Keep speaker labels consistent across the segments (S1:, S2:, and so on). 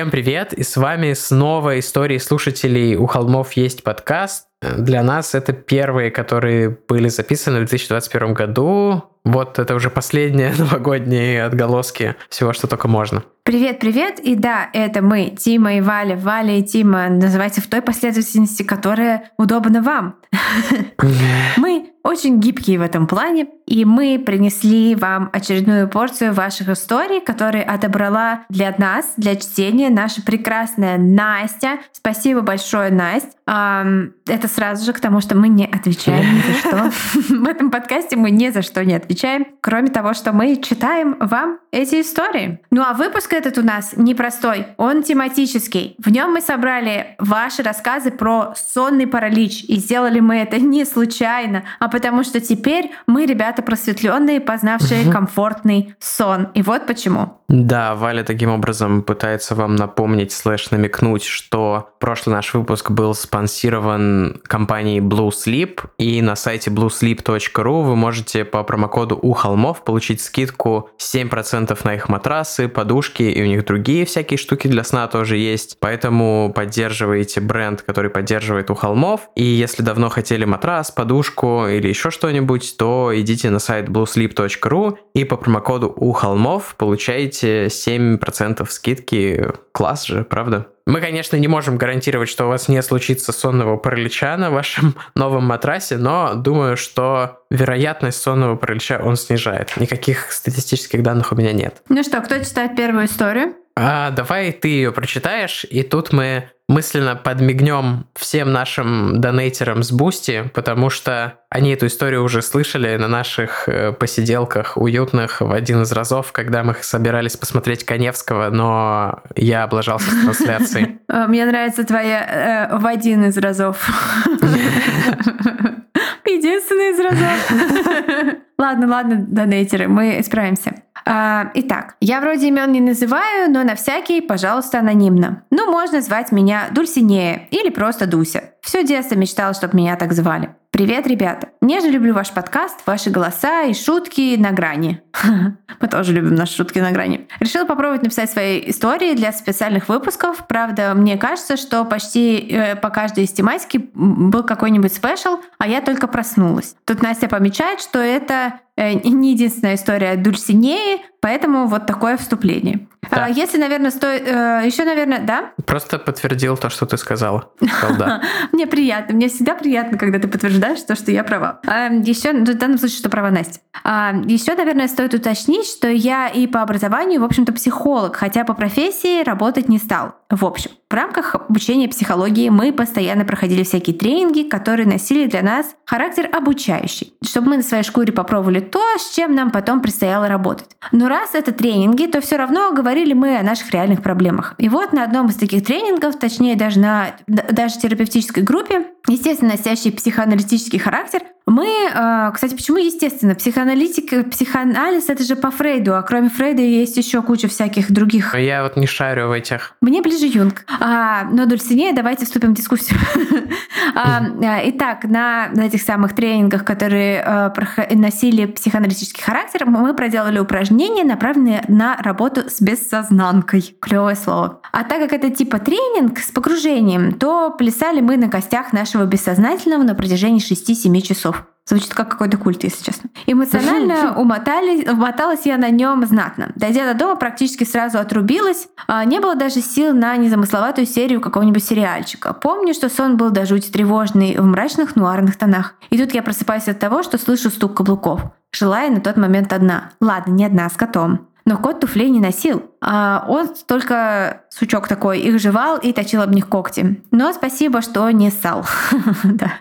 S1: Всем привет, и с вами снова истории слушателей «У холмов есть подкаст». Для нас это первые, которые были записаны в 2021 году. Вот это уже последние новогодние отголоски всего, что только можно.
S2: Привет, привет! И да, это мы, Тима и Валя. Валя и Тима называйте в той последовательности, которая удобна вам. Мы очень гибкие в этом плане, и мы принесли вам очередную порцию ваших историй, которые отобрала для нас, для чтения наша прекрасная Настя. Спасибо большое, Настя. Это сразу же к тому, что мы не отвечаем ни за что. В этом подкасте мы ни за что не отвечаем, кроме того, что мы читаем вам эти истории. Ну а выпуск этот у нас непростой, он тематический. В нем мы собрали ваши рассказы про сонный паралич, и сделали мы это не случайно, а потому что теперь мы ребята просветленные, познавшие комфортный сон. И вот почему.
S1: Да, Валя таким образом пытается вам напомнить, слэш намекнуть, что прошлый наш выпуск был спонсирован компанией Blue Sleep, и на сайте bluesleep.ru вы можете по промокоду у холмов получить скидку 7% на их матрасы, подушки, и у них другие всякие штуки для сна тоже есть. Поэтому поддерживайте бренд, который поддерживает у холмов, и если давно хотели матрас, подушку или еще что-нибудь, то идите на сайт bluesleep.ru и по промокоду у холмов получаете 7% скидки. Класс же, правда? Мы, конечно, не можем гарантировать, что у вас не случится сонного паралича на вашем новом матрасе, но думаю, что вероятность сонного паралича он снижает. Никаких статистических данных у меня нет.
S2: Ну что, кто читает первую историю?
S1: А, давай ты ее прочитаешь, и тут мы мысленно подмигнем всем нашим донейтерам с Бусти, потому что они эту историю уже слышали на наших э, посиделках уютных в один из разов, когда мы собирались посмотреть Коневского, но я облажался с трансляцией.
S2: А, мне нравится твоя э, в один из разов. Единственный из разов. Ладно, ладно, донейтеры, мы справимся. А, итак, я вроде имен не называю, но на всякий, пожалуйста, анонимно. Ну, можно звать меня Дульсинея или просто Дуся. Все детство мечтала, чтобы меня так звали. Привет, ребята! Нежно люблю ваш подкаст, ваши голоса и шутки на грани. Мы тоже любим наши шутки на грани. Решила попробовать написать свои истории для специальных выпусков. Правда, мне кажется, что почти э, по каждой из тематики был какой-нибудь спешл, а я только проснулась. Тут Настя помечает, что это не единственная история Дульсинеи, поэтому вот такое вступление. Да. А, если, наверное, стоит... Э, еще, наверное, да?
S1: Просто подтвердил то, что ты сказала.
S2: Мне приятно. Мне всегда приятно, когда ты подтверждаешь то, что я права. А, еще, ну, в данном случае, что права Настя. А, еще, наверное, стоит уточнить, что я и по образованию, в общем-то, психолог, хотя по профессии работать не стал. В общем, в рамках обучения психологии мы постоянно проходили всякие тренинги, которые носили для нас характер обучающий, чтобы мы на своей шкуре попробовали то, с чем нам потом предстояло работать. Но раз это тренинги, то все равно говорили мы о наших реальных проблемах. И вот на одном из таких тренингов, точнее даже на даже терапевтической группе, естественно, носящий психоаналитический характер, мы, а, кстати, почему естественно? Психоаналитика, психоанализ — это же по Фрейду, а кроме Фрейда есть еще куча всяких других.
S1: Я вот не шарю в этих.
S2: Мне ближе Юнг. А, но Дульсинея, давайте вступим в дискуссию. А, итак, на этих самых тренингах, которые носили психоаналитический характер, мы проделали упражнения, направленные на работу с бессознанкой. Клевое слово. А так как это типа тренинг с погружением, то плясали мы на костях нашего бессознательного на протяжении 6-7 часов. Звучит как какой-то культ, если честно. Эмоционально умотали, умоталась я на нем знатно. Дойдя до дома, практически сразу отрубилась. А не было даже сил на незамысловатую серию какого-нибудь сериальчика. Помню, что сон был до жути тревожный, в мрачных нуарных тонах. И тут я просыпаюсь от того, что слышу стук каблуков. Желая на тот момент одна. Ладно, не одна, с котом. Но кот туфлей не носил. А он только сучок такой их жевал и точил об них когти. Но спасибо, что не ссал. Да,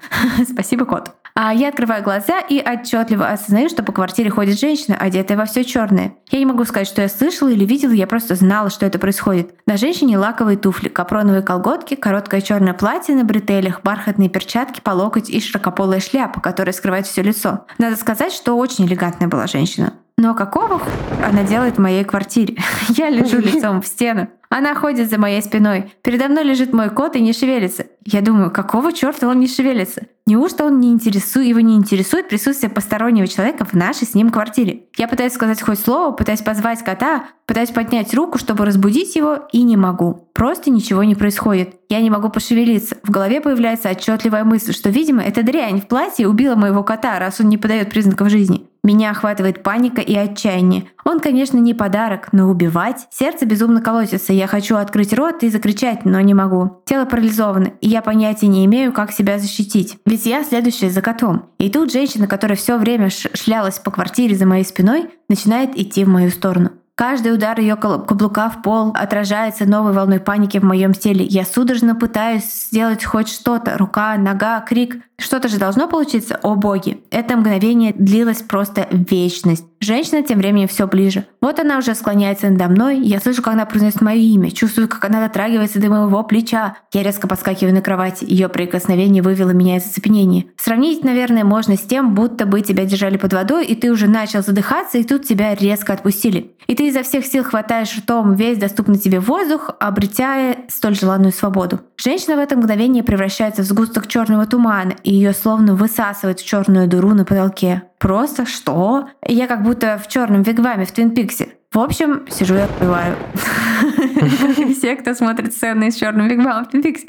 S2: спасибо, кот. А я открываю глаза и отчетливо осознаю, что по квартире ходит женщина, одетая во все черное. Я не могу сказать, что я слышала или видела, я просто знала, что это происходит. На женщине лаковые туфли, капроновые колготки, короткое черное платье на бретелях, бархатные перчатки по локоть и широкополая шляпа, которая скрывает все лицо. Надо сказать, что очень элегантная была женщина. Но какого ху... она делает в моей квартире? Я лежу лицом в стену. Она ходит за моей спиной. Передо мной лежит мой кот и не шевелится. Я думаю, какого черта он не шевелится? Неужто он не интересует, его не интересует присутствие постороннего человека в нашей с ним квартире? Я пытаюсь сказать хоть слово, пытаюсь позвать кота, пытаюсь поднять руку, чтобы разбудить его, и не могу. Просто ничего не происходит. Я не могу пошевелиться. В голове появляется отчетливая мысль, что, видимо, эта дрянь в платье убила моего кота, раз он не подает признаков жизни. Меня охватывает паника и отчаяние. Он, конечно, не подарок, но убивать? Сердце безумно колотится. Я хочу открыть рот и закричать, но не могу. Тело парализовано, и я понятия не имею, как себя защитить. Ведь я следующая за котом. И тут женщина, которая все время шлялась по квартире за моей спиной, начинает идти в мою сторону. Каждый удар ее каблука в пол отражается новой волной паники в моем теле. Я судорожно пытаюсь сделать хоть что-то. Рука, нога, крик. Что-то же должно получиться, о боги. Это мгновение длилось просто вечность. Женщина тем временем все ближе. Вот она уже склоняется надо мной, я слышу, как она произносит мое имя, чувствую, как она дотрагивается до моего плеча. Я резко подскакиваю на кровати, ее прикосновение вывело меня из оцепенения. Сравнить, наверное, можно с тем, будто бы тебя держали под водой, и ты уже начал задыхаться, и тут тебя резко отпустили. И ты изо всех сил хватаешь ртом весь доступный тебе воздух, обретя столь желанную свободу. Женщина в это мгновение превращается в сгусток черного тумана, и ее словно высасывает в черную дыру на потолке. Просто что? Я как будто в черном вигваме в Твин Пиксе. В общем, сижу и отпеваю. Все, кто смотрит сцены из черным вигвамом в Твин Пиксе.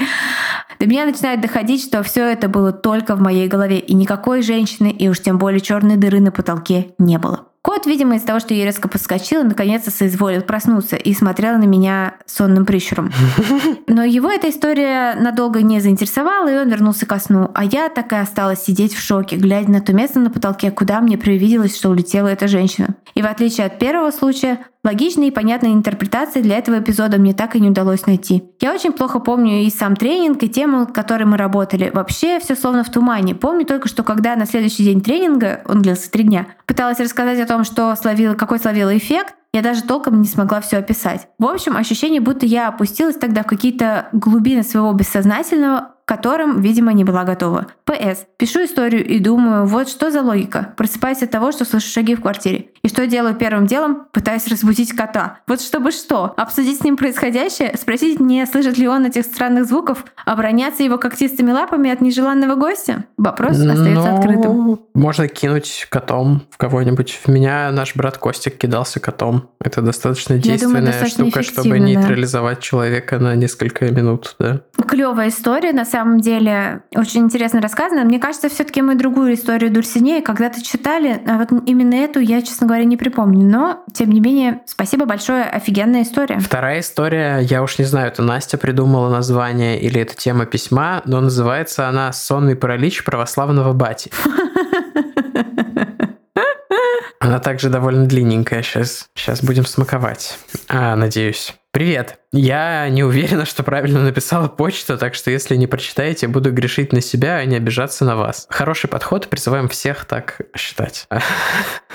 S2: До меня начинает доходить, что все это было только в моей голове, и никакой женщины, и уж тем более черной дыры на потолке не было. Кот, видимо, из-за того, что я резко подскочила, наконец-то соизволил проснуться и смотрел на меня сонным прищуром. Но его эта история надолго не заинтересовала, и он вернулся ко сну. А я так и осталась сидеть в шоке, глядя на то место на потолке, куда мне привиделось, что улетела эта женщина. И в отличие от первого случая, Логичной и понятной интерпретации для этого эпизода мне так и не удалось найти. Я очень плохо помню и сам тренинг, и тему, которой мы работали. Вообще все словно в тумане. Помню только, что когда на следующий день тренинга, он длился три дня, пыталась рассказать о том, что словила, какой словила эффект, я даже толком не смогла все описать. В общем, ощущение, будто я опустилась тогда в какие-то глубины своего бессознательного, которым, видимо, не была готова. П.С. Пишу историю и думаю, вот что за логика. Просыпаюсь от того, что слышу шаги в квартире. И что делаю первым делом? Пытаюсь разбудить кота. Вот чтобы что? Обсудить с ним происходящее? Спросить, не слышит ли он этих странных звуков? Обороняться его когтистыми лапами от нежеланного гостя? Вопрос остается
S1: Ну,
S2: открытым.
S1: Можно кинуть котом в кого-нибудь. В меня наш брат Костик кидался котом. Это достаточно
S2: думаю,
S1: действенная
S2: достаточно
S1: штука, чтобы
S2: эффективно, да.
S1: нейтрализовать человека на несколько минут, да.
S2: Клевая история, на самом деле, очень интересно рассказана. Мне кажется, все-таки мы другую историю Дульсинея когда-то читали, а вот именно эту я, честно говоря, не припомню. Но, тем не менее, спасибо большое, офигенная история.
S1: Вторая история, я уж не знаю, это Настя придумала название или это тема письма, но называется она «Сонный паралич православного бати». Она также довольно длинненькая. Сейчас, сейчас будем смаковать. А, надеюсь. Привет. Я не уверена, что правильно написала почту, так что если не прочитаете, буду грешить на себя, а не обижаться на вас. Хороший подход, призываем всех так считать.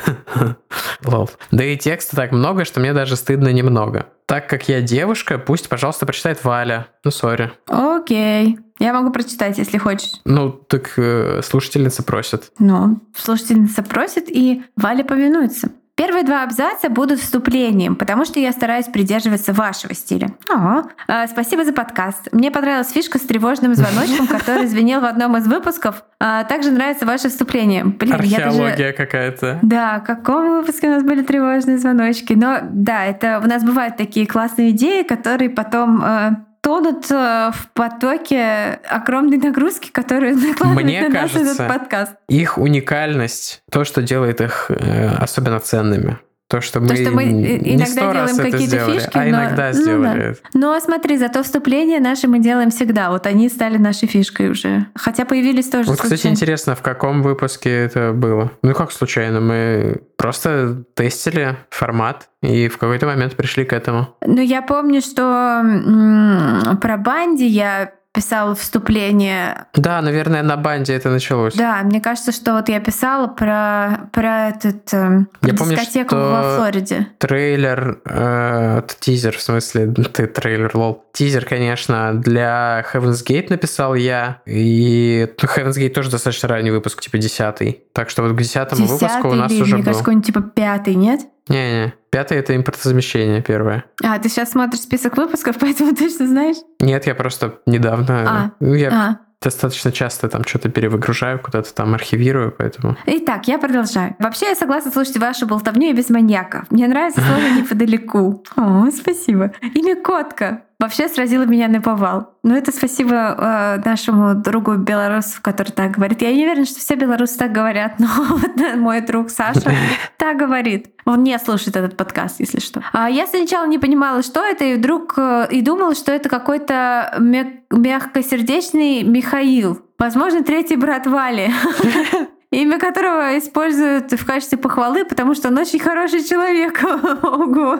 S1: Лол. Да и текста так много, что мне даже стыдно немного. Так как я девушка, пусть, пожалуйста, прочитает Валя. Ну, сори.
S2: Окей. Я могу прочитать, если хочешь.
S1: Ну, так э, слушательница просит.
S2: Ну, слушательница просит, и Валя повинуется. Первые два абзаца будут вступлением, потому что я стараюсь придерживаться вашего стиля. О, э, спасибо за подкаст. Мне понравилась фишка с тревожным звоночком, который звенел в одном из выпусков. А, также нравится ваше вступление. Блин, я даже...
S1: Археология какая-то.
S2: Да, в каком выпуске у нас были тревожные звоночки? Но да, это у нас бывают такие классные идеи, которые потом э, тонут э, в потоке огромной нагрузки, которую накладывает
S1: Мне
S2: на нас
S1: кажется,
S2: этот подкаст.
S1: Их уникальность, то, что делает их э, особенно ценными. То, что мы,
S2: То, что мы иногда делаем какие-то фишки,
S1: а
S2: но-
S1: иногда
S2: ну
S1: сделали.
S2: да.
S1: это.
S2: Но смотри, зато вступления наши мы делаем всегда. Вот они стали нашей фишкой уже. Хотя появились тоже
S1: Вот, кстати,
S2: случайно.
S1: интересно, в каком выпуске это было? Ну, как случайно? Мы просто тестили формат и в какой-то момент пришли к этому.
S2: Ну, я помню, что м, про Банди я писала вступление.
S1: Да, наверное, на банде это началось.
S2: Да, мне кажется, что вот я писала про, про этот э,
S1: Я помню,
S2: дискотеку
S1: что
S2: во Флориде.
S1: Трейлер, э, тизер, в смысле, ты трейлер, лол. Тизер, конечно, для Heaven's Gate написал я, и Heaven's Gate тоже достаточно ранний выпуск, типа десятый. Так что вот к десятому выпуску у нас
S2: или,
S1: уже
S2: мне
S1: был.
S2: кажется, какой-нибудь типа пятый, нет?
S1: Не-не, пятый это импортозамещение первое.
S2: А, ты сейчас смотришь список выпусков, поэтому точно знаешь?
S1: Нет, я просто недавно,
S2: А,
S1: ну, я
S2: А.
S1: достаточно часто там что-то перевыгружаю, куда-то там архивирую, поэтому...
S2: Итак, я продолжаю. Вообще, я согласна слушать вашу болтовню и без маньяков. Мне нравится слово «неподалеку». О, спасибо. Имя Котка вообще сразило меня на повал. Но это спасибо э, нашему другу белорусу, который так говорит. Я не уверена, что все белорусы так говорят, но вот мой друг Саша так говорит. Он не слушает этот подкаст, если что. А я сначала не понимала, что это, и вдруг э, и думала, что это какой-то мя- мягкосердечный Михаил. Возможно, третий брат Вали. Имя которого используют в качестве похвалы, потому что он очень хороший человек. Ого.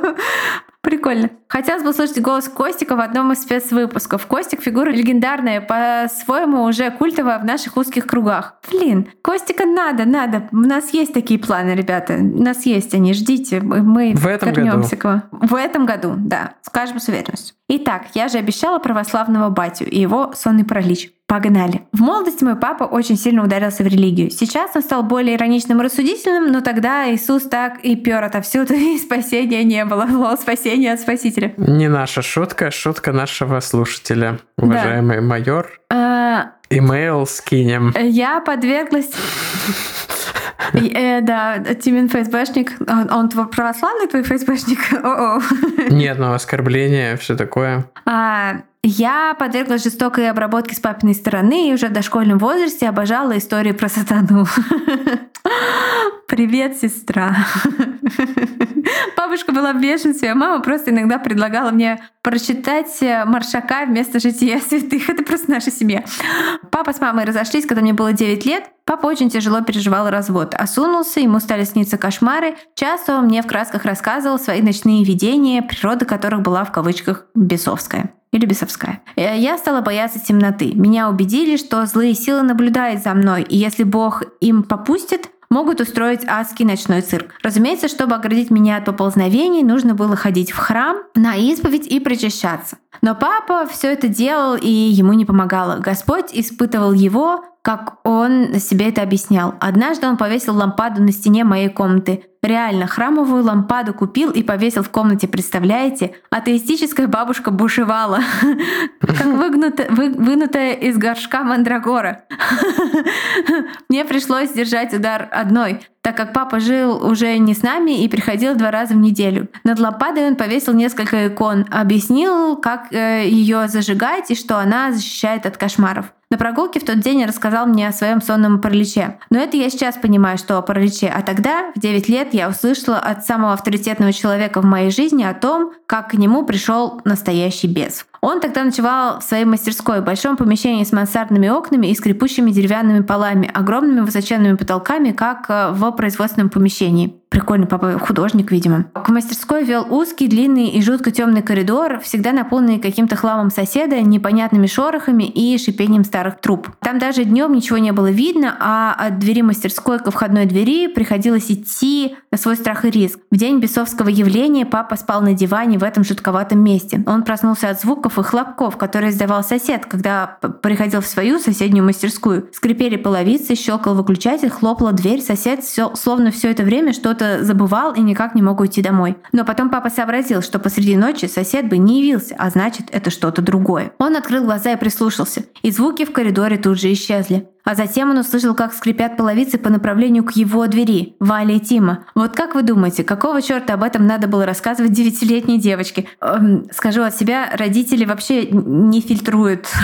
S2: Прикольно. Хотелось бы услышать голос Костика в одном из спецвыпусков. Костик — фигура легендарная, по-своему уже культовая в наших узких кругах. Блин, Костика надо, надо. У нас есть такие планы, ребята. У нас есть они, ждите. Мы
S1: В этом году.
S2: вернемся к вам. В этом году, да. Скажем с уверенностью. Итак, я же обещала православного батю и его сонный паралич. Погнали. В молодости мой папа очень сильно ударился в религию. Сейчас он стал более ироничным и рассудительным, но тогда Иисус так и пер отовсюду, и спасения не было. Лол, спасения от Спасителя.
S1: Не наша шутка, шутка нашего слушателя. Уважаемый майор,
S2: А,
S1: имейл скинем.
S2: Я подверглась... Э, Да, Тимин ФСБшник. Он, он твой православный твой ФСБшник? О-о.
S1: Нет, ну оскорбление, все такое.
S2: А, Я подверглась жестокой обработке с папиной стороны и уже в дошкольном возрасте обожала истории про сатану. Привет, сестра. Бабушка была в бешенстве, а мама просто иногда предлагала мне прочитать Маршака вместо жития святых. Это просто наша семья. Папа с мамой разошлись, когда мне было 9 лет. Папа очень тяжело переживал развод. Осунулся, ему стали сниться кошмары. Часто он мне в красках рассказывал свои ночные видения, природа которых была в кавычках бесовская или бесовская. Э, Я стала бояться темноты. Меня убедили, что злые силы наблюдают за мной, и если Бог им попустит, могут устроить адский ночной цирк. Разумеется, чтобы оградить меня от поползновений, нужно было ходить в храм на исповедь и причащаться. Но папа все это делал, и ему не помогало. Господь испытывал его, как он себе это объяснял. Однажды он повесил лампаду на стене моей комнаты. Реально, храмовую лампаду купил и повесил в комнате, представляете? Атеистическая бабушка бушевала, как вынутая из горшка мандрагора. Мне пришлось держать удар одной, так как папа жил уже не с нами и приходил два раза в неделю. Над лампадой он повесил несколько икон, объяснил, как ее зажигать и что она защищает от кошмаров. На прогулке в тот день рассказал мне о своем сонном параличе. Но это я сейчас понимаю, что о параличе. А тогда, в 9 лет, я услышала от самого авторитетного человека в моей жизни о том, как к нему пришел настоящий бес. Он тогда ночевал в своей мастерской, большом помещении с мансардными окнами и скрипучими деревянными полами, огромными высоченными потолками, как э, в производственном помещении. Прикольный папа, художник, видимо. К мастерской вел узкий, длинный и жутко темный коридор, всегда наполненный каким-то хламом соседа, непонятными шорохами и шипением старых труб. Там даже днем ничего не было видно, а от двери мастерской ко входной двери приходилось идти на свой страх и риск. В день бесовского явления папа спал на диване в этом жутковатом месте. Он проснулся от звуков и хлопков, которые издавал сосед, когда приходил в свою соседнюю мастерскую. Скрипели половицы, щелкал выключатель, хлопала дверь. Сосед всё- словно все это время что-то забывал и никак не мог уйти домой. Но потом папа сообразил, что посреди ночи сосед бы не явился, а значит, это что-то другое. Он открыл глаза и прислушался. И звуки в коридоре тут же исчезли. А затем он услышал, как скрипят половицы по направлению к его двери, Вале и Тима. Вот как вы думаете, какого черта об этом надо было рассказывать девятилетней девочке? Эм, скажу от себя, родители вообще не фильтруют.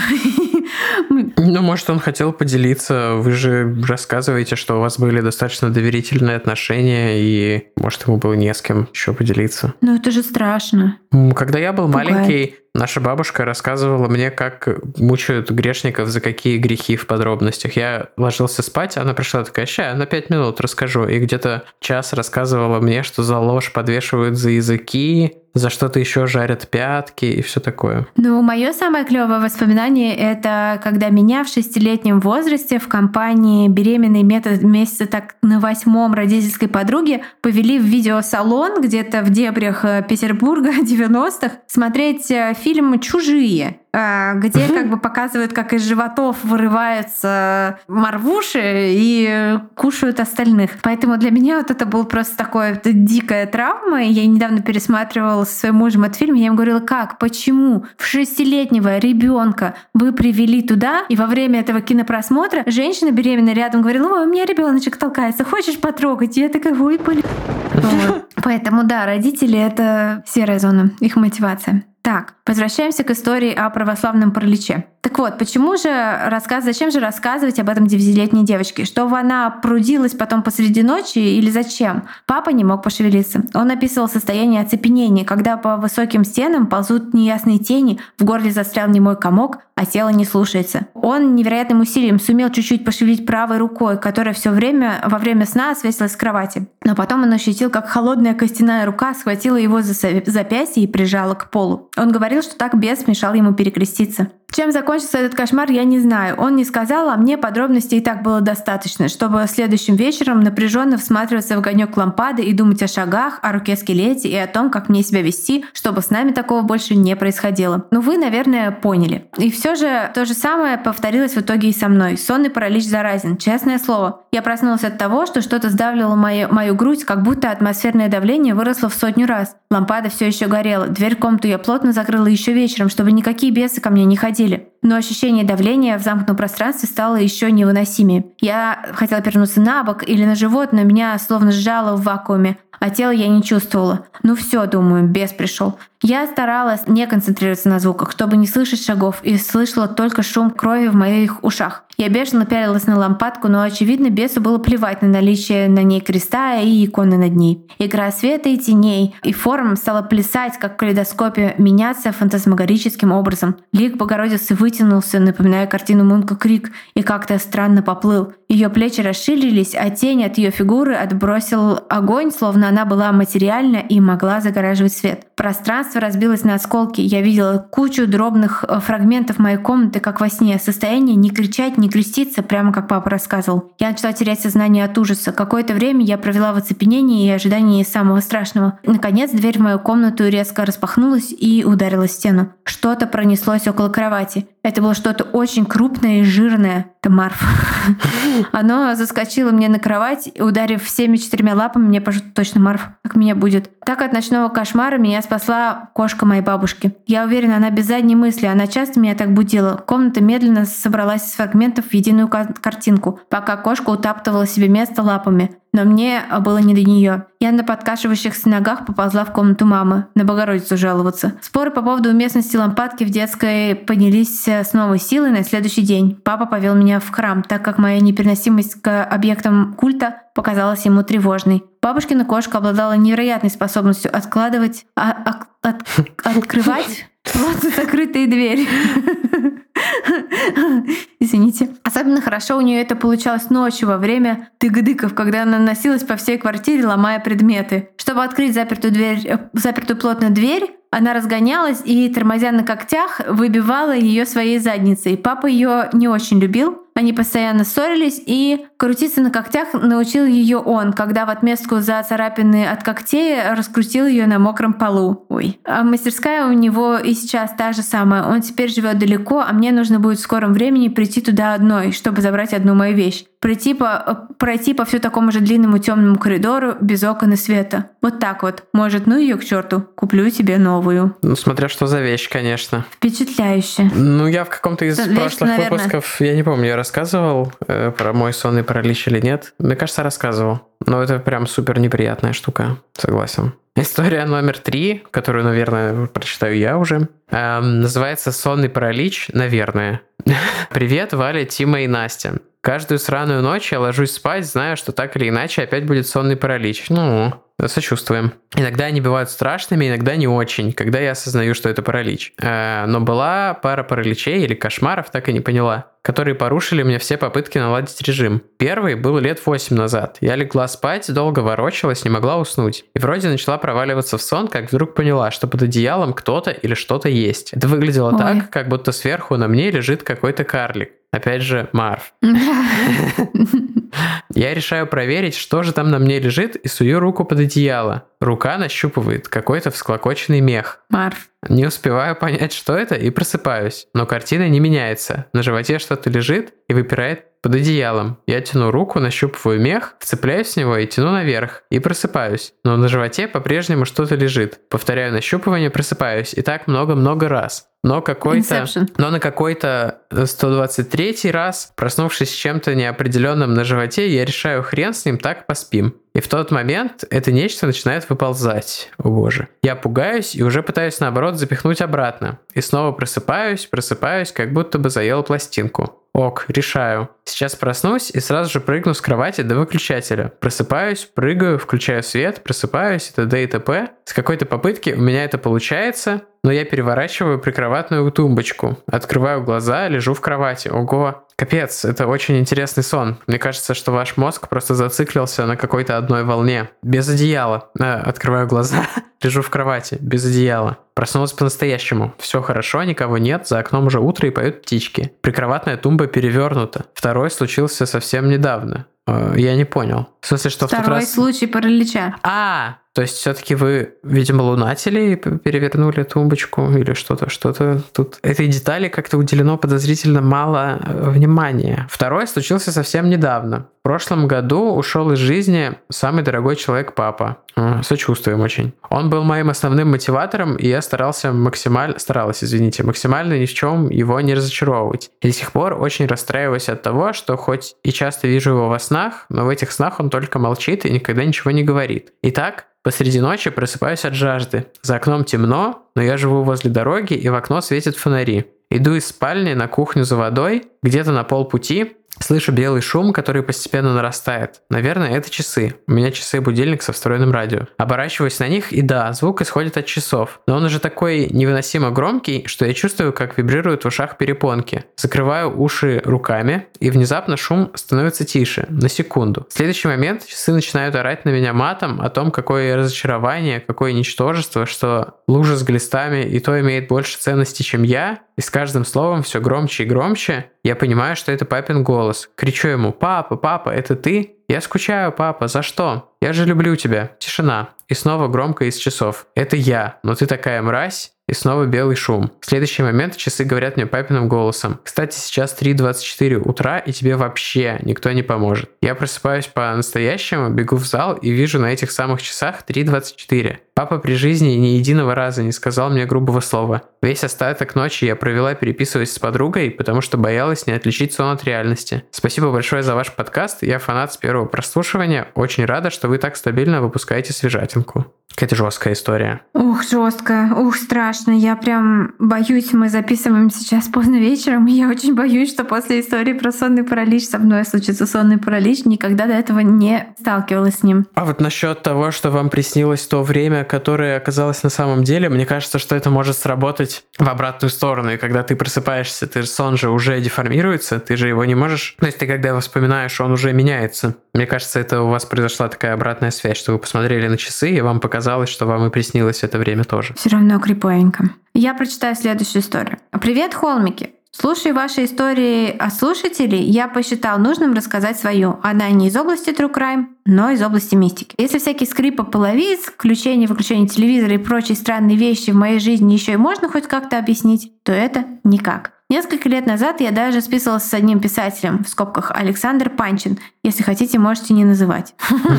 S1: Ну, может, он хотел поделиться. Вы же рассказываете, что у вас были достаточно доверительные отношения, и, может, ему было не с кем еще поделиться.
S2: Ну это же страшно.
S1: Когда я был
S2: Пугает.
S1: маленький, наша бабушка рассказывала мне, как мучают грешников за какие грехи в подробностях. Я ложился спать, она пришла такая, ща, на пять минут расскажу. И где-то час рассказывала мне, что за ложь подвешивают за языки, за что-то еще жарят пятки и все такое.
S2: Ну, мое самое клевое воспоминание это когда меня в шестилетнем возрасте в компании беременной метод месяца так на восьмом родительской подруги повели в видеосалон где-то в дебрях э, Петербурга 90-х смотреть э, фильм «Чужие». А, где как бы показывают, как из животов вырываются марвуши и кушают остальных. Поэтому для меня вот это был просто такое дикая травма. Я недавно пересматривала со своим мужем этот фильм, и я ему говорила, как, почему в шестилетнего ребенка вы привели туда, и во время этого кинопросмотра женщина беременная рядом говорила, ой, у меня ребеночек толкается, хочешь потрогать? И я такая, ой, блин. Поэтому да, родители — это серая зона, их мотивация. Так, возвращаемся к истории о православном параличе. Так вот, почему же рассказ, зачем же рассказывать об этом девятилетней девочке? Чтобы она прудилась потом посреди ночи или зачем? Папа не мог пошевелиться. Он описывал состояние оцепенения, когда по высоким стенам ползут неясные тени, в горле застрял немой комок, а тело не слушается. Он невероятным усилием сумел чуть-чуть пошевелить правой рукой, которая все время во время сна свесилась с кровати. Но потом он ощутил, как холодная костяная рука схватила его за запястье и прижала к полу. Он говорил, что так бес мешал ему перекреститься. Чем закончился этот кошмар, я не знаю. Он не сказал, а мне подробностей и так было достаточно, чтобы следующим вечером напряженно всматриваться в огонек лампады и думать о шагах, о руке скелете и о том, как мне себя вести, чтобы с нами такого больше не происходило. Ну вы, наверное, поняли. И все же то же самое повторилось в итоге и со мной. Сонный паралич заразен, честное слово. Я проснулась от того, что что-то сдавливало мою, мою грудь, как будто атмосферное давление выросло в сотню раз. Лампада все еще горела. Дверь в комнату я плотно закрыла еще вечером, чтобы никакие бесы ко мне не ходили. Но ощущение давления в замкнутом пространстве стало еще невыносимее. Я хотела перенуться на бок или на живот, но меня словно сжало в вакууме, а тело я не чувствовала. Ну все, думаю, бес пришел. Я старалась не концентрироваться на звуках, чтобы не слышать шагов, и слышала только шум крови в моих ушах. Я бешено пялилась на лампадку, но, очевидно, бесу было плевать на наличие на ней креста и иконы над ней. Игра света и теней и форм стала плясать, как в калейдоскопе, меняться фантасмагорическим образом. Лик Богородицы вытянулся, напоминая картину Мунка Крик, и как-то странно поплыл. Ее плечи расширились, а тень от ее фигуры отбросил огонь, словно она была материальна и могла загораживать свет. Пространство разбилось на осколки. Я видела кучу дробных э, фрагментов моей комнаты, как во сне. Состояние не кричать, не креститься, прямо как папа рассказывал. Я начала терять сознание от ужаса. Какое-то время я провела в оцепенении и ожидании самого страшного. Наконец, дверь в мою комнату резко распахнулась и ударила стену. Что-то пронеслось около кровати. Это было что-то очень крупное и жирное. Это Марф. Оно заскочило мне на кровать, ударив всеми четырьмя лапами, мне пожалуйста, точно Марф, как меня будет. Так от ночного кошмара меня спасла кошка моей бабушки. Я уверена, она без задней мысли, она часто меня так будила. Комната медленно собралась из фрагментов в единую картинку, пока кошка утаптывала себе место лапами но мне было не до нее. Я на подкашивающихся ногах поползла в комнату мамы, на Богородицу жаловаться. Споры по поводу уместности лампадки в детской поднялись с новой силой на следующий день. Папа повел меня в храм, так как моя непереносимость к объектам культа показалась ему тревожной. Бабушкина кошка обладала невероятной способностью откладывать, а, а, от, открывать вот закрытые двери. Извините. Особенно хорошо у нее это получалось ночью во время тыгдыков, когда она носилась по всей квартире, ломая предметы. Чтобы открыть запертую дверь, э, запертую плотно дверь, она разгонялась и, тормозя на когтях, выбивала ее своей задницей. Папа ее не очень любил, они постоянно ссорились, и крутиться на когтях научил ее он, когда в отместку за царапины от когтей раскрутил ее на мокром полу. Ой. А мастерская у него и сейчас та же самая. Он теперь живет далеко, а мне нужно будет в скором времени прийти туда одной, чтобы забрать одну мою вещь пройти по, пройти по все такому же длинному темному коридору без окон и света. Вот так вот. Может, ну ее к черту, куплю тебе новую.
S1: Ну, смотря что за вещь, конечно.
S2: Впечатляюще.
S1: Ну, я в каком-то из вещь, прошлых наверное. выпусков, я не помню, я рассказывал э, про мой сонный паралич или нет. Мне кажется, рассказывал. Но это прям супер неприятная штука, согласен. История номер три, которую, наверное, прочитаю я уже, эм, называется «Сонный паралич», наверное. Привет, Валя, Тима и Настя. Каждую сраную ночь я ложусь спать, зная, что так или иначе опять будет сонный паралич. Ну, Сочувствуем. Иногда они бывают страшными, иногда не очень, когда я осознаю, что это паралич. Э, но была пара параличей или кошмаров, так и не поняла, которые порушили мне все попытки наладить режим. Первый был лет 8 назад. Я легла спать, долго ворочалась, не могла уснуть. И вроде начала проваливаться в сон, как вдруг поняла, что под одеялом кто-то или что-то есть. Это выглядело Ой. так, как будто сверху на мне лежит какой-то карлик. Опять же, Марв. Я решаю проверить, что же там на мне лежит, и сую руку под одеяло. Рука нащупывает какой-то всклокоченный мех.
S2: Марв.
S1: Не успеваю понять, что это, и просыпаюсь. Но картина не меняется. На животе что-то лежит и выпирает под одеялом. Я тяну руку, нащупываю мех, вцепляюсь в него и тяну наверх. И просыпаюсь. Но на животе по-прежнему что-то лежит. Повторяю нащупывание, просыпаюсь. И так много-много раз. Но какой-то, но на какой-то 123 раз, проснувшись с чем-то неопределенным на животе, я решаю хрен с ним, так поспим. И в тот момент это нечто начинает выползать. О боже. Я пугаюсь и уже пытаюсь наоборот запихнуть обратно. И снова просыпаюсь, просыпаюсь, как будто бы заел пластинку. Ок, решаю. Сейчас проснусь и сразу же прыгну с кровати до выключателя. Просыпаюсь, прыгаю, включаю свет, просыпаюсь, это т.д. и т.п. С какой-то попытки у меня это получается, но я переворачиваю прикроватную тумбочку. Открываю глаза, лежу в кровати. Ого, Капец, это очень интересный сон. Мне кажется, что ваш мозг просто зациклился на какой-то одной волне. Без одеяла. А, открываю глаза, лежу в кровати, без одеяла. Проснулась по-настоящему. Все хорошо, никого нет, за окном уже утро и поют птички. Прикроватная тумба перевернута. Второй случился совсем недавно. Э, я не понял. В смысле, что
S2: Второй
S1: в тот раз...
S2: случай паралича.
S1: А, то есть все-таки вы, видимо, лунатили и перевернули тумбочку или что-то, что-то тут. Этой детали как-то уделено подозрительно мало э, внимания. Второй случился совсем недавно. В прошлом году ушел из жизни самый дорогой человек папа. Э, сочувствуем очень. Он был моим основным мотиватором, и я старался максимально, старалась, извините, максимально ни в чем его не разочаровывать. И до сих пор очень расстраиваюсь от того, что хоть и часто вижу его во снах, но в этих снах он только молчит и никогда ничего не говорит. Итак, Посреди ночи просыпаюсь от жажды. За окном темно, но я живу возле дороги, и в окно светят фонари. Иду из спальни на кухню за водой, где-то на полпути Слышу белый шум, который постепенно нарастает. Наверное, это часы. У меня часы-будильник со встроенным радио. Оборачиваюсь на них, и да, звук исходит от часов. Но он уже такой невыносимо громкий, что я чувствую, как вибрируют в ушах перепонки. Закрываю уши руками, и внезапно шум становится тише, на секунду. В следующий момент часы начинают орать на меня матом о том, какое разочарование, какое ничтожество, что лужа с глистами и то имеет больше ценности, чем я, и с каждым словом все громче и громче. Я понимаю, что это папин голос. Кричу ему «Папа, папа, это ты?» «Я скучаю, папа, за что?» «Я же люблю тебя». Тишина. И снова громко из часов. «Это я, но ты такая мразь». И снова белый шум. В следующий момент часы говорят мне папиным голосом. Кстати, сейчас 3.24 утра, и тебе вообще никто не поможет. Я просыпаюсь по-настоящему, бегу в зал и вижу на этих самых часах 3.24. Папа при жизни ни единого раза не сказал мне грубого слова. Весь остаток ночи я провела переписываясь с подругой, потому что боялась не отличить сон от реальности. Спасибо большое за ваш подкаст. Я фанат с первого прослушивания. Очень рада, что вы так стабильно выпускаете свежатинку. Какая-то жесткая история.
S2: Ух, жесткая, ух, страшно. Я прям боюсь, мы записываем сейчас поздно вечером, и я очень боюсь, что после истории про сонный паралич со мной случится сонный паралич. Никогда до этого не сталкивалась с ним.
S1: А вот насчет того, что вам приснилось то время, которое оказалось на самом деле, мне кажется, что это может сработать в обратную сторону. И когда ты просыпаешься, ты сон же уже деформируется, ты же его не можешь... То есть ты когда его вспоминаешь, он уже меняется. Мне кажется, это у вас произошла такая обратная связь, что вы посмотрели на часы, и вам показалось, казалось, что вам и приснилось это время тоже.
S2: Все равно криповенько. Я прочитаю следующую историю. Привет, холмики! Слушая ваши истории о слушателей, я посчитал нужным рассказать свою. Она не из области True Crime, но из области мистики. Если всякие скрипы половиц, включение-выключение телевизора и прочие странные вещи в моей жизни еще и можно хоть как-то объяснить, то это никак. Несколько лет назад я даже списывалась с одним писателем, в скобках Александр Панчин, если хотите, можете не называть,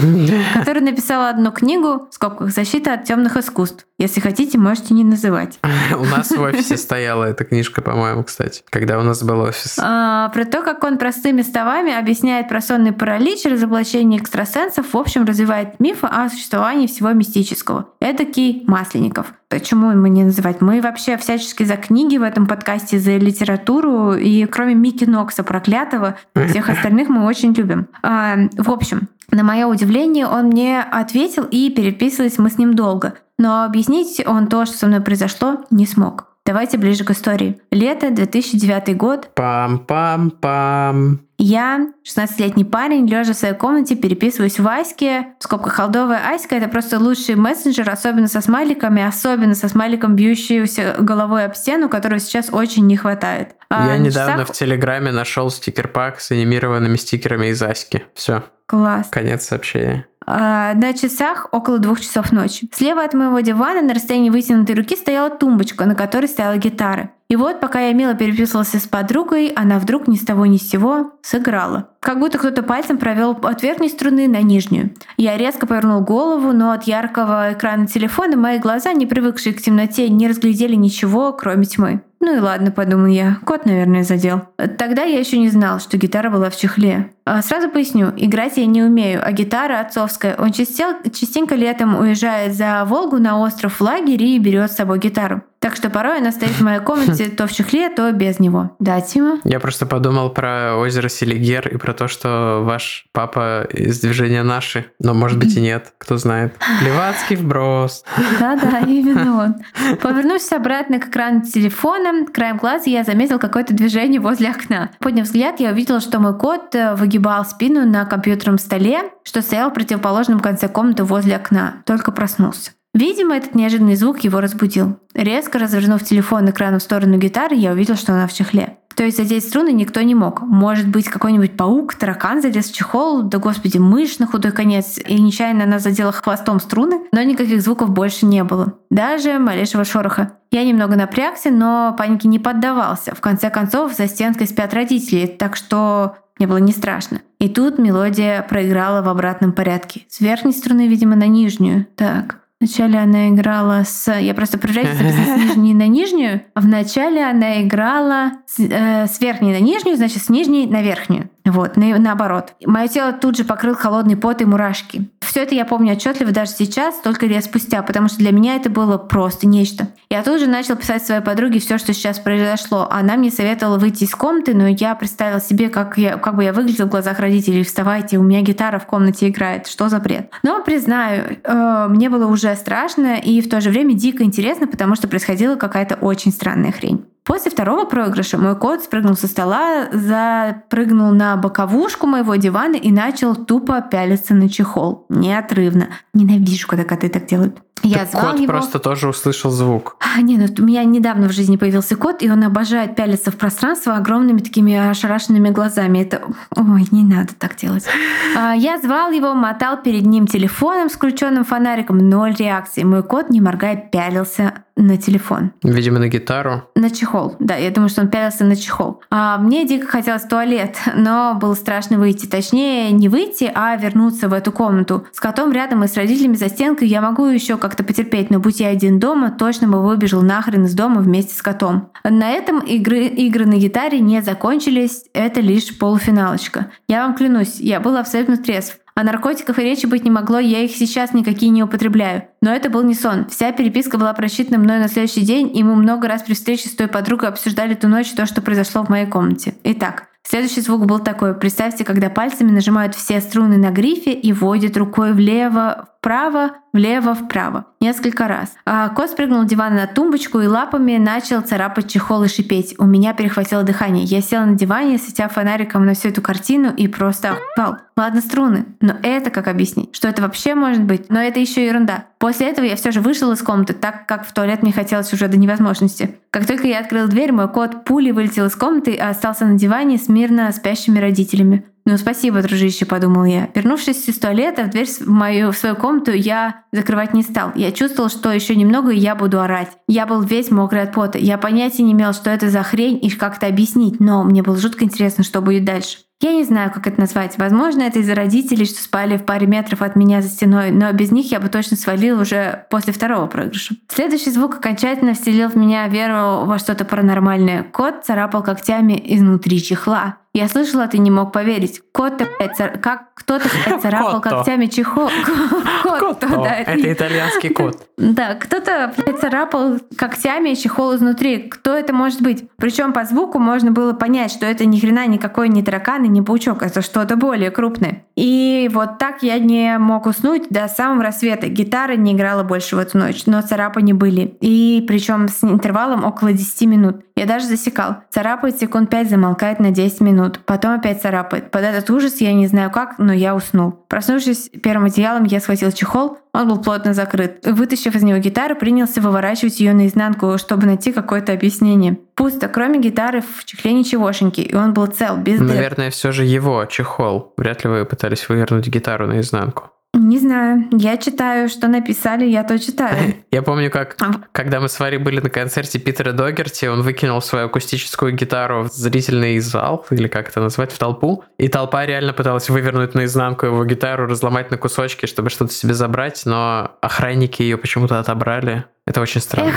S2: который написал одну книгу, в скобках «Защита от темных искусств». Если хотите, можете не называть.
S1: У нас в офисе стояла эта книжка, по-моему, кстати, когда у нас был офис.
S2: А, про то, как он простыми словами объясняет про сонный паралич, разоблачение экстрасенсов, в общем, развивает мифы о существовании всего мистического. Эдакий Масленников. Почему мы не называть? Мы вообще всячески за книги в этом подкасте, за литературу, и кроме Микки Нокса проклятого, всех остальных мы очень любим. А, в общем, на мое удивление, он мне ответил, и переписывались мы с ним долго. Но объяснить он то, что со мной произошло, не смог. Давайте ближе к истории. Лето, 2009 год.
S1: Пам-пам-пам.
S2: Я, 16-летний парень, лежа в своей комнате, переписываюсь в Аське. В скобках холдовая Аська — это просто лучший мессенджер, особенно со смайликами, особенно со смайликом, бьющейся головой об стену, которого сейчас очень не хватает.
S1: А Я недавно часах... в Телеграме нашел стикер-пак с анимированными стикерами из Аськи. Все.
S2: Класс.
S1: Конец сообщения.
S2: А, на часах около двух часов ночи. Слева от моего дивана на расстоянии вытянутой руки стояла тумбочка, на которой стояла гитара. И вот, пока я мило переписывался с подругой, она вдруг ни с того ни с сего сыграла. Как будто кто-то пальцем провел от верхней струны на нижнюю. Я резко повернул голову, но от яркого экрана телефона мои глаза, не привыкшие к темноте, не разглядели ничего, кроме тьмы. Ну и ладно, подумал я, кот, наверное, задел. Тогда я еще не знал, что гитара была в чехле. А сразу поясню, играть я не умею, а гитара отцовская. Он частенько летом уезжает за Волгу на остров в лагере и берет с собой гитару. Так что порой она стоит в моей комнате то в чехле, то без него. Да, Тима?
S1: Я просто подумал про озеро Селигер и про то, что ваш папа из движения «Наши», но может быть и нет, кто знает. Левацкий вброс.
S2: Да-да, именно он. Повернувшись обратно к экрану телефона, краем глаза я заметил какое-то движение возле окна. Подняв взгляд, я увидел, что мой кот э, выгибал спину на компьютерном столе, что стоял в противоположном конце комнаты возле окна, только проснулся. Видимо, этот неожиданный звук его разбудил. Резко развернув телефон экраном в сторону гитары, я увидел, что она в чехле. То есть задеть струны никто не мог. Может быть, какой-нибудь паук, таракан залез в чехол, да господи, мышь на худой конец, и нечаянно она задела хвостом струны, но никаких звуков больше не было. Даже малейшего шороха. Я немного напрягся, но панике не поддавался. В конце концов, за стенкой спят родители, так что мне было не страшно. И тут мелодия проиграла в обратном порядке. С верхней струны, видимо, на нижнюю. Так. Вначале она играла с... Я просто проверяю, с нижней на нижнюю. А вначале она играла с, э, с верхней на нижнюю, значит, с нижней на верхнюю. Вот, на, наоборот. Мое тело тут же покрыл холодный пот и мурашки. Все это я помню отчетливо даже сейчас, столько лет спустя, потому что для меня это было просто нечто. Я тут же начал писать своей подруге все, что сейчас произошло. Она мне советовала выйти из комнаты, но я представила себе, как, я, как бы я выглядел в глазах родителей. Вставайте, у меня гитара в комнате играет. Что за бред? Но, признаю, э, мне было уже страшно и в то же время дико интересно, потому что происходила какая-то очень странная хрень. После второго проигрыша мой кот спрыгнул со стола, запрыгнул на боковушку моего дивана и начал тупо пялиться на чехол. Неотрывно. Ненавижу, когда коты так делают.
S1: Я звал кот его. просто тоже услышал звук.
S2: А, не, ну у меня недавно в жизни появился кот, и он обожает пялиться в пространство огромными такими ошарашенными глазами. Это... Ой, не надо так делать. А, я звал его, мотал перед ним телефоном с включенным фонариком. Ноль реакции. Мой кот, не моргая, пялился на телефон.
S1: Видимо, на гитару.
S2: На чехол. Да, я думаю, что он пялился на чехол. А мне дико хотелось в туалет, но было страшно выйти. Точнее, не выйти, а вернуться в эту комнату. С котом рядом и с родителями за стенкой я могу еще как-то потерпеть, но будь я один дома, точно бы выбежал нахрен из дома вместе с котом. На этом игры, игры на гитаре не закончились, это лишь полуфиналочка. Я вам клянусь, я был абсолютно трезв. О наркотиках и речи быть не могло, я их сейчас никакие не употребляю. Но это был не сон. Вся переписка была просчитана мной на следующий день, и мы много раз при встрече с той подругой обсуждали ту ночь то, что произошло в моей комнате. Итак, Следующий звук был такой. Представьте, когда пальцами нажимают все струны на грифе и вводят рукой влево, вправо, влево, вправо. Несколько раз. А кот спрыгнул дивана на тумбочку и лапами начал царапать чехол и шипеть. У меня перехватило дыхание. Я села на диване, светя фонариком на всю эту картину и просто охуел. Ладно, струны, но это как объяснить? Что это вообще может быть? Но это еще ерунда. После этого я все же вышел из комнаты, так как в туалет мне хотелось уже до невозможности. Как только я открыл дверь, мой кот пулей вылетел из комнаты и остался на диване с мирно спящими родителями. «Ну, спасибо, дружище», — подумал я. Вернувшись из туалета, в дверь в мою в свою комнату я закрывать не стал. Я чувствовал, что еще немного, и я буду орать. Я был весь мокрый от пота. Я понятия не имел, что это за хрень и как-то объяснить, но мне было жутко интересно, что будет дальше. Я не знаю, как это назвать. Возможно, это из-за родителей, что спали в паре метров от меня за стеной, но без них я бы точно свалил уже после второго проигрыша. Следующий звук окончательно вселил в меня веру во что-то паранормальное. Кот царапал когтями изнутри чехла. Я слышала, ты не мог поверить. Кот-то, цар- как кто-то, царапал
S1: Котто.
S2: когтями чехол. Котто,
S1: Котто.
S2: да.
S1: Это итальянский кот.
S2: Да, кто-то царапал когтями чехол изнутри. Кто это может быть? Причем по звуку можно было понять, что это ни хрена никакой не таракан и не паучок, это что-то более крупное. И вот так я не мог уснуть до самого рассвета. Гитара не играла больше в эту ночь, но царапани были. И причем с интервалом около 10 минут. Я даже засекал. Царапает секунд 5, замолкает на 10 минут. Потом опять царапает. Под этот ужас я не знаю как, но я уснул. Проснувшись первым одеялом, я схватил чехол, он был плотно закрыт. Вытащив из него гитару, принялся выворачивать ее наизнанку, чтобы найти какое-то объяснение. Пусто, кроме гитары в чехле ничегошеньки, и он был цел, без дыр.
S1: Наверное, все же его чехол. Вряд ли вы пытались вывернуть гитару наизнанку.
S2: Не знаю, я читаю, что написали, я то читаю.
S1: Я помню, как
S2: А.
S1: когда мы с Варей были на концерте Питера Догерти, он выкинул свою акустическую гитару в зрительный зал, или как это назвать, в толпу, и толпа реально пыталась вывернуть наизнанку его гитару, разломать на кусочки, чтобы что-то себе забрать, но охранники ее почему-то отобрали. Это очень странно.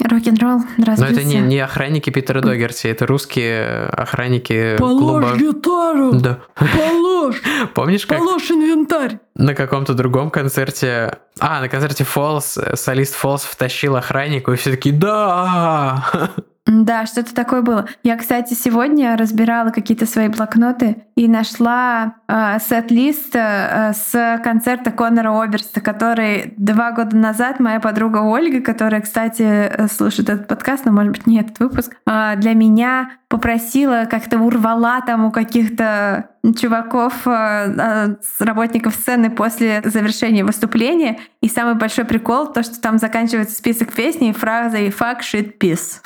S2: Рок-н-ролл
S1: Но это не, не охранники Питера Догерти, это русские охранники клуба.
S3: гитару,
S1: Да.
S3: положь,
S1: Помнишь, как
S3: инвентарь.
S1: на каком-то другом концерте... А, на концерте Фолс, солист Фолс втащил охраннику, и все такие «Да!»
S2: Да, что-то такое было. Я, кстати, сегодня разбирала какие-то свои блокноты и нашла э, сет-лист э, с концерта Конора Оберста, который два года назад моя подруга Ольга, которая, кстати, э, слушает этот подкаст, но, может быть, не этот выпуск, э, для меня попросила, как-то урвала там у каких-то чуваков, э, э, работников сцены после завершения выступления. И самый большой прикол, то, что там заканчивается список песней фразой «fuck, shit, piss».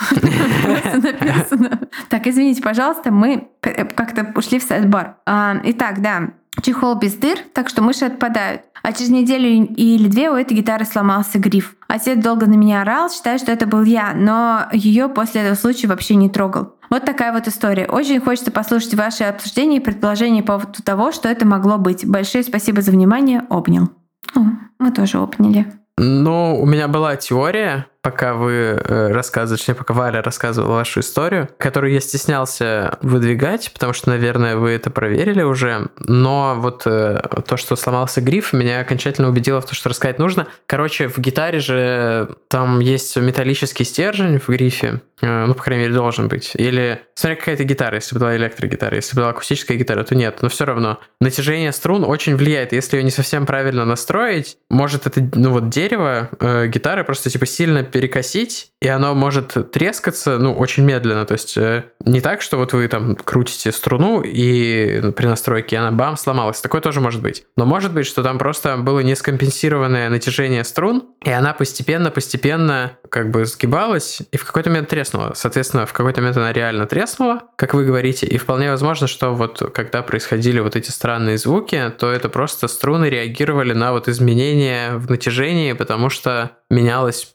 S2: Так, извините, пожалуйста, мы э, как-то ушли в сайт-бар. А, Итак, да, чехол без дыр, так что мыши отпадают. А через неделю или две у этой гитары сломался гриф. Отец долго на меня орал, считая, что это был я, но ее после этого случая вообще не трогал. Вот такая вот история. Очень хочется послушать ваши обсуждения и предположения по поводу того, что это могло быть. Большое спасибо за внимание. Обнял. О, мы тоже обняли.
S1: Ну, у меня была теория, пока вы э, рассказывали, точнее, пока Валя рассказывала вашу историю, которую я стеснялся выдвигать, потому что, наверное, вы это проверили уже. Но вот э, то, что сломался гриф, меня окончательно убедило в том, что рассказать нужно. Короче, в гитаре же там есть металлический стержень в грифе, э, ну, по крайней мере, должен быть. Или, смотря какая-то гитара, если бы была электрогитара, если бы была акустическая гитара, то нет. Но все равно натяжение струн очень влияет. Если ее не совсем правильно настроить, может это, ну вот дерево э, гитары просто типа сильно перекосить, и оно может трескаться, ну, очень медленно. То есть э, не так, что вот вы там крутите струну, и при настройке она бам, сломалась. Такое тоже может быть. Но может быть, что там просто было нескомпенсированное натяжение струн, и она постепенно-постепенно как бы сгибалась, и в какой-то момент треснула. Соответственно, в какой-то момент она реально треснула, как вы говорите, и вполне возможно, что вот когда происходили вот эти странные звуки, то это просто струны реагировали на вот изменения в натяжении, потому что менялась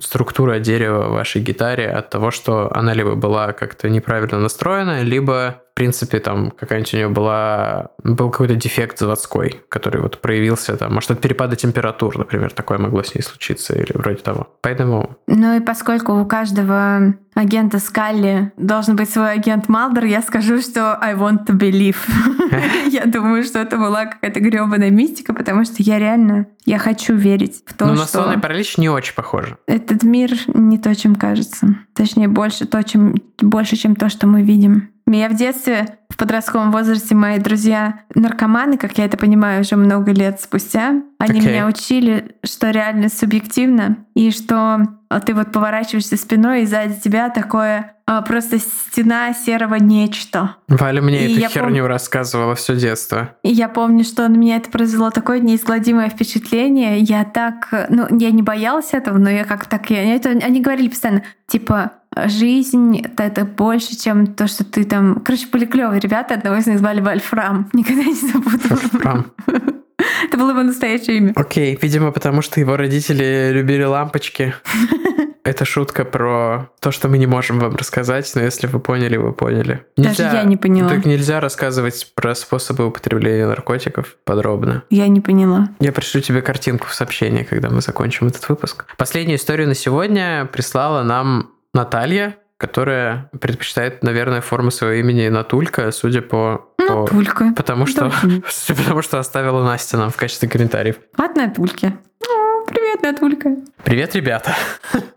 S1: структура дерева вашей гитаре от того, что она либо была как-то неправильно настроена, либо принципе, там какая-нибудь у нее была... Был какой-то дефект заводской, который вот проявился там. Может, от перепада температур, например, такое могло с ней случиться или вроде того. Поэтому...
S2: Ну и поскольку у каждого агента Скалли должен быть свой агент Малдер, я скажу, что I want to believe. Я думаю, что это была какая-то гребаная мистика, потому что я реально, я хочу верить в то,
S1: Ну, на
S2: что
S1: сонный паралич не очень похоже.
S2: этот мир не то, чем кажется. Точнее, больше то, чем больше, чем то, что мы видим. Я в детстве, в подростковом возрасте, мои друзья наркоманы, как я это понимаю, уже много лет спустя, они
S1: Окей.
S2: меня учили, что реальность субъективна, и что ты вот поворачиваешься спиной, и сзади тебя такое а, просто стена серого нечто.
S1: Валя мне
S2: И
S1: эту херню рассказывала все детство.
S2: И я помню, что на меня это произвело такое неизгладимое впечатление. Я так, ну, я не боялась этого, но я как так, я, это, они говорили постоянно, типа, жизнь это, больше, чем то, что ты там... Короче, были клевые ребята, одного из них звали Вольфрам. Никогда не забуду.
S1: Вольфрам.
S2: Это было его настоящее имя.
S1: Окей, видимо, потому что его родители любили лампочки. Это шутка про то, что мы не можем вам рассказать, но если вы поняли, вы поняли.
S2: Даже я не поняла.
S1: Так нельзя рассказывать про способы употребления наркотиков подробно.
S2: Я не поняла.
S1: Я пришлю тебе картинку в сообщении, когда мы закончим этот выпуск. Последнюю историю на сегодня прислала нам Наталья. которая предпочитает, наверное, форму своего имени Натулька, судя по... по-
S2: Натулька.
S1: Потому что, потому что оставила Настя нам в качестве комментариев.
S2: От Натульки. О, Привет, Натулька.
S1: Привет, ребята!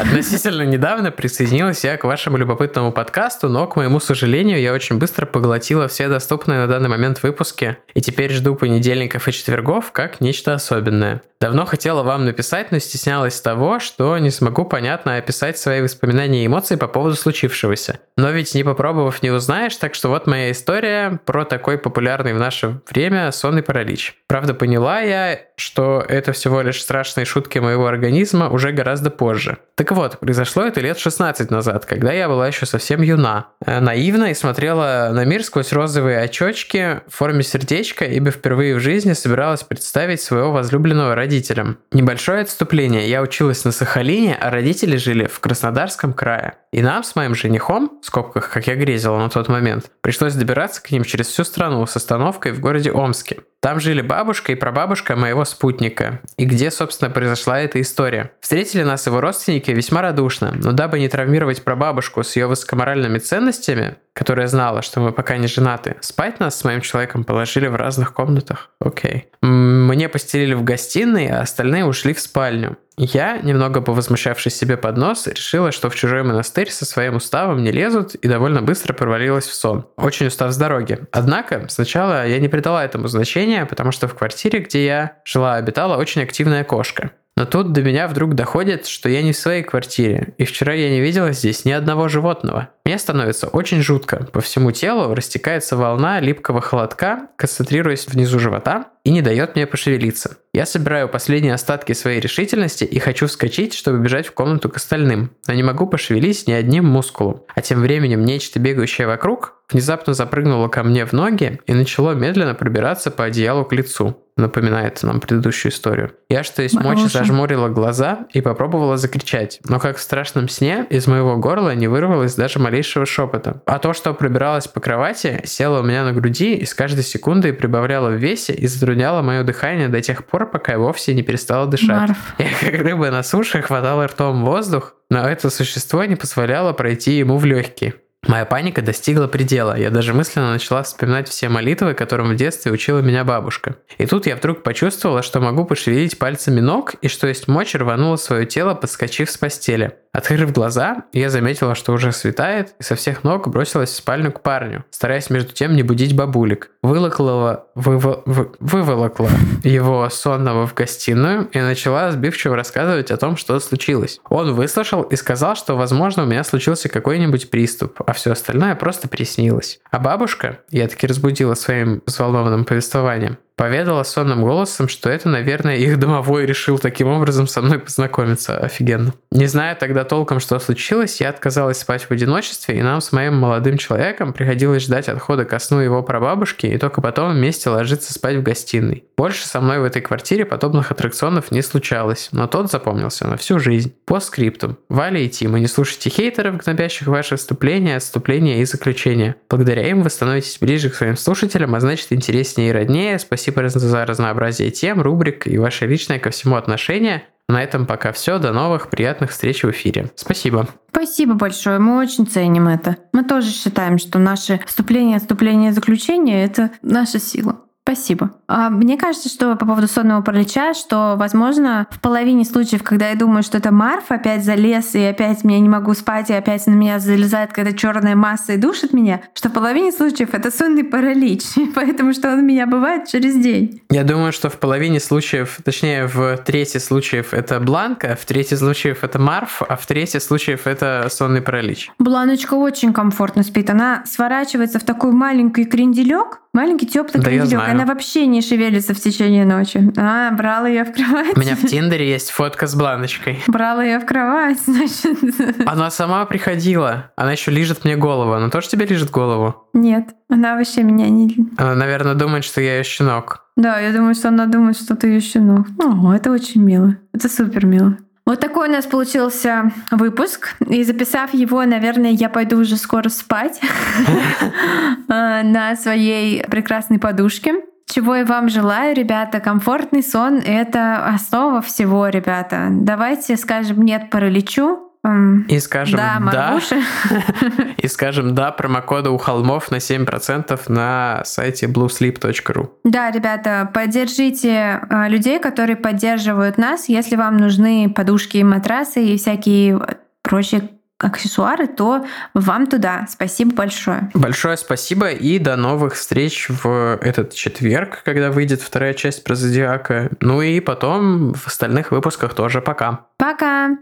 S1: Относительно недавно присоединилась я к вашему любопытному подкасту, но, к моему сожалению, я очень быстро поглотила все доступные на данный момент выпуски, и теперь жду понедельников и четвергов как нечто особенное. Давно хотела вам написать, но стеснялась того, что не смогу понятно описать свои воспоминания и эмоции по поводу случившегося. Но ведь не попробовав, не узнаешь, так что вот моя история про такой популярный в наше время сонный паралич. Правда, поняла я, что это всего лишь страшные шутки моего организма уже гораздо позже. Так вот, произошло это лет 16 назад, когда я была еще совсем юна. Э, Наивна и смотрела на мир сквозь розовые очечки в форме сердечка, ибо впервые в жизни собиралась представить своего возлюбленного родителям. Небольшое отступление. Я училась на Сахалине, а родители жили в Краснодарском крае. И нам с моим женихом, в скобках, как я грезила на тот момент, пришлось добираться к ним через всю страну с остановкой в городе Омске. Там жили бабушка и прабабушка моего спутника. И где, собственно, произошла эта история. Встретили нас его родственники весьма радушно, но дабы не травмировать прабабушку с ее высокоморальными ценностями, которая знала, что мы пока не женаты, спать нас с моим человеком положили в разных комнатах. Окей. Мне постелили в гостиной, а остальные ушли в спальню. Я, немного повозмущавшись себе под нос, решила, что в чужой монастырь со своим уставом не лезут и довольно быстро провалилась в сон, очень устав с дороги. Однако, сначала я не придала этому значения, потому что в квартире, где я жила, обитала очень активная кошка. Но тут до меня вдруг доходит, что я не в своей квартире, и вчера я не видела здесь ни одного животного. Мне становится очень жутко. По всему телу растекается волна липкого холодка, концентрируясь внизу живота, и не дает мне пошевелиться. Я собираю последние остатки своей решительности и хочу вскочить, чтобы бежать в комнату к остальным, но не могу пошевелить ни одним мускулом. А тем временем нечто, бегающее вокруг, внезапно запрыгнуло ко мне в ноги и начало медленно пробираться по одеялу к лицу. Напоминает нам предыдущую историю. Я, что есть мочи, зажмурила глаза и попробовала закричать. Но как в страшном сне, из моего горла не вырвалось даже малейшего шепота. А то, что пробиралась по кровати, села у меня на груди и с каждой секундой прибавляла в весе и затрудняла мое дыхание до тех пор, пока я вовсе не перестала дышать.
S2: Марф.
S1: Я как рыба на суше хватала ртом воздух, но это существо не позволяло пройти ему в легкие. Моя паника достигла предела. Я даже мысленно начала вспоминать все молитвы, которым в детстве учила меня бабушка. И тут я вдруг почувствовала, что могу пошевелить пальцами ног, и что есть мочь рванула свое тело, подскочив с постели. Открыв глаза, я заметила, что уже светает, и со всех ног бросилась в спальню к парню, стараясь между тем не будить бабулик. Вылокла, выво- вы- выволокла его сонного в гостиную и начала сбивчиво рассказывать о том, что случилось. Он выслушал и сказал, что, возможно, у меня случился какой-нибудь приступ, а все остальное просто приснилось. А бабушка, я таки разбудила своим взволнованным повествованием, поведала сонным голосом, что это, наверное, их домовой решил таким образом со мной познакомиться. Офигенно. Не зная тогда толком, что случилось, я отказалась спать в одиночестве, и нам с моим молодым человеком приходилось ждать отхода ко сну его прабабушки и только потом вместе ложиться спать в гостиной. Больше со мной в этой квартире подобных аттракционов не случалось, но тот запомнился на всю жизнь. По скриптум. Валя и Тима, не слушайте хейтеров, гнобящих ваши вступления, отступления и заключения. Благодаря им вы становитесь ближе к своим слушателям, а значит интереснее и роднее. Спасибо за разнообразие тем, рубрик и ваше личное ко всему отношение. На этом пока все. До новых приятных встреч в эфире. Спасибо.
S2: Спасибо большое, мы очень ценим это. Мы тоже считаем, что наше вступление, отступление, заключение — это наша сила. Спасибо. А, Мне кажется, что по поводу сонного паралича, что, возможно, в половине случаев, когда я думаю, что это Марф опять залез, и опять меня не могу спать, и опять на меня залезает какая-то черная масса и душит меня, что в половине случаев это сонный паралич, поэтому что он у меня бывает через день.
S1: Я думаю, что в половине случаев, точнее, в трети случаев это Бланка, в трети случаев это Марф, а в трети случаев это сонный паралич.
S2: Бланочка очень комфортно спит. Она сворачивается в такой маленький кренделек, маленький теплый
S1: Да
S2: кренделек. Она вообще не шевелится в течение ночи. А, брала ее в кровать.
S1: У меня в Тиндере есть фотка с Бланочкой.
S2: Брала ее в кровать, значит.
S1: Она сама приходила. Она еще лижет мне голову. Она тоже тебе лижет голову?
S2: Нет, она вообще меня не...
S1: Она, наверное, думает, что я ее щенок.
S2: Да, я думаю, что она думает, что ты ее щенок. О, это очень мило. Это супер мило. Вот такой у нас получился выпуск. И записав его, наверное, я пойду уже скоро спать э, на своей прекрасной подушке. Чего я вам желаю, ребята. Комфортный сон — это основа всего, ребята. Давайте скажем «нет» параличу.
S1: И скажем
S2: Да,
S1: да, и скажем да промокода у холмов на 7% на сайте bluesleep.ru.
S2: Да, ребята, поддержите а, людей, которые поддерживают нас. Если вам нужны подушки, матрасы и всякие прочие аксессуары, то вам туда. Спасибо большое.
S1: Большое спасибо и до новых встреч в этот четверг, когда выйдет вторая часть про Зодиака. Ну и потом в остальных выпусках тоже. Пока.
S2: Пока!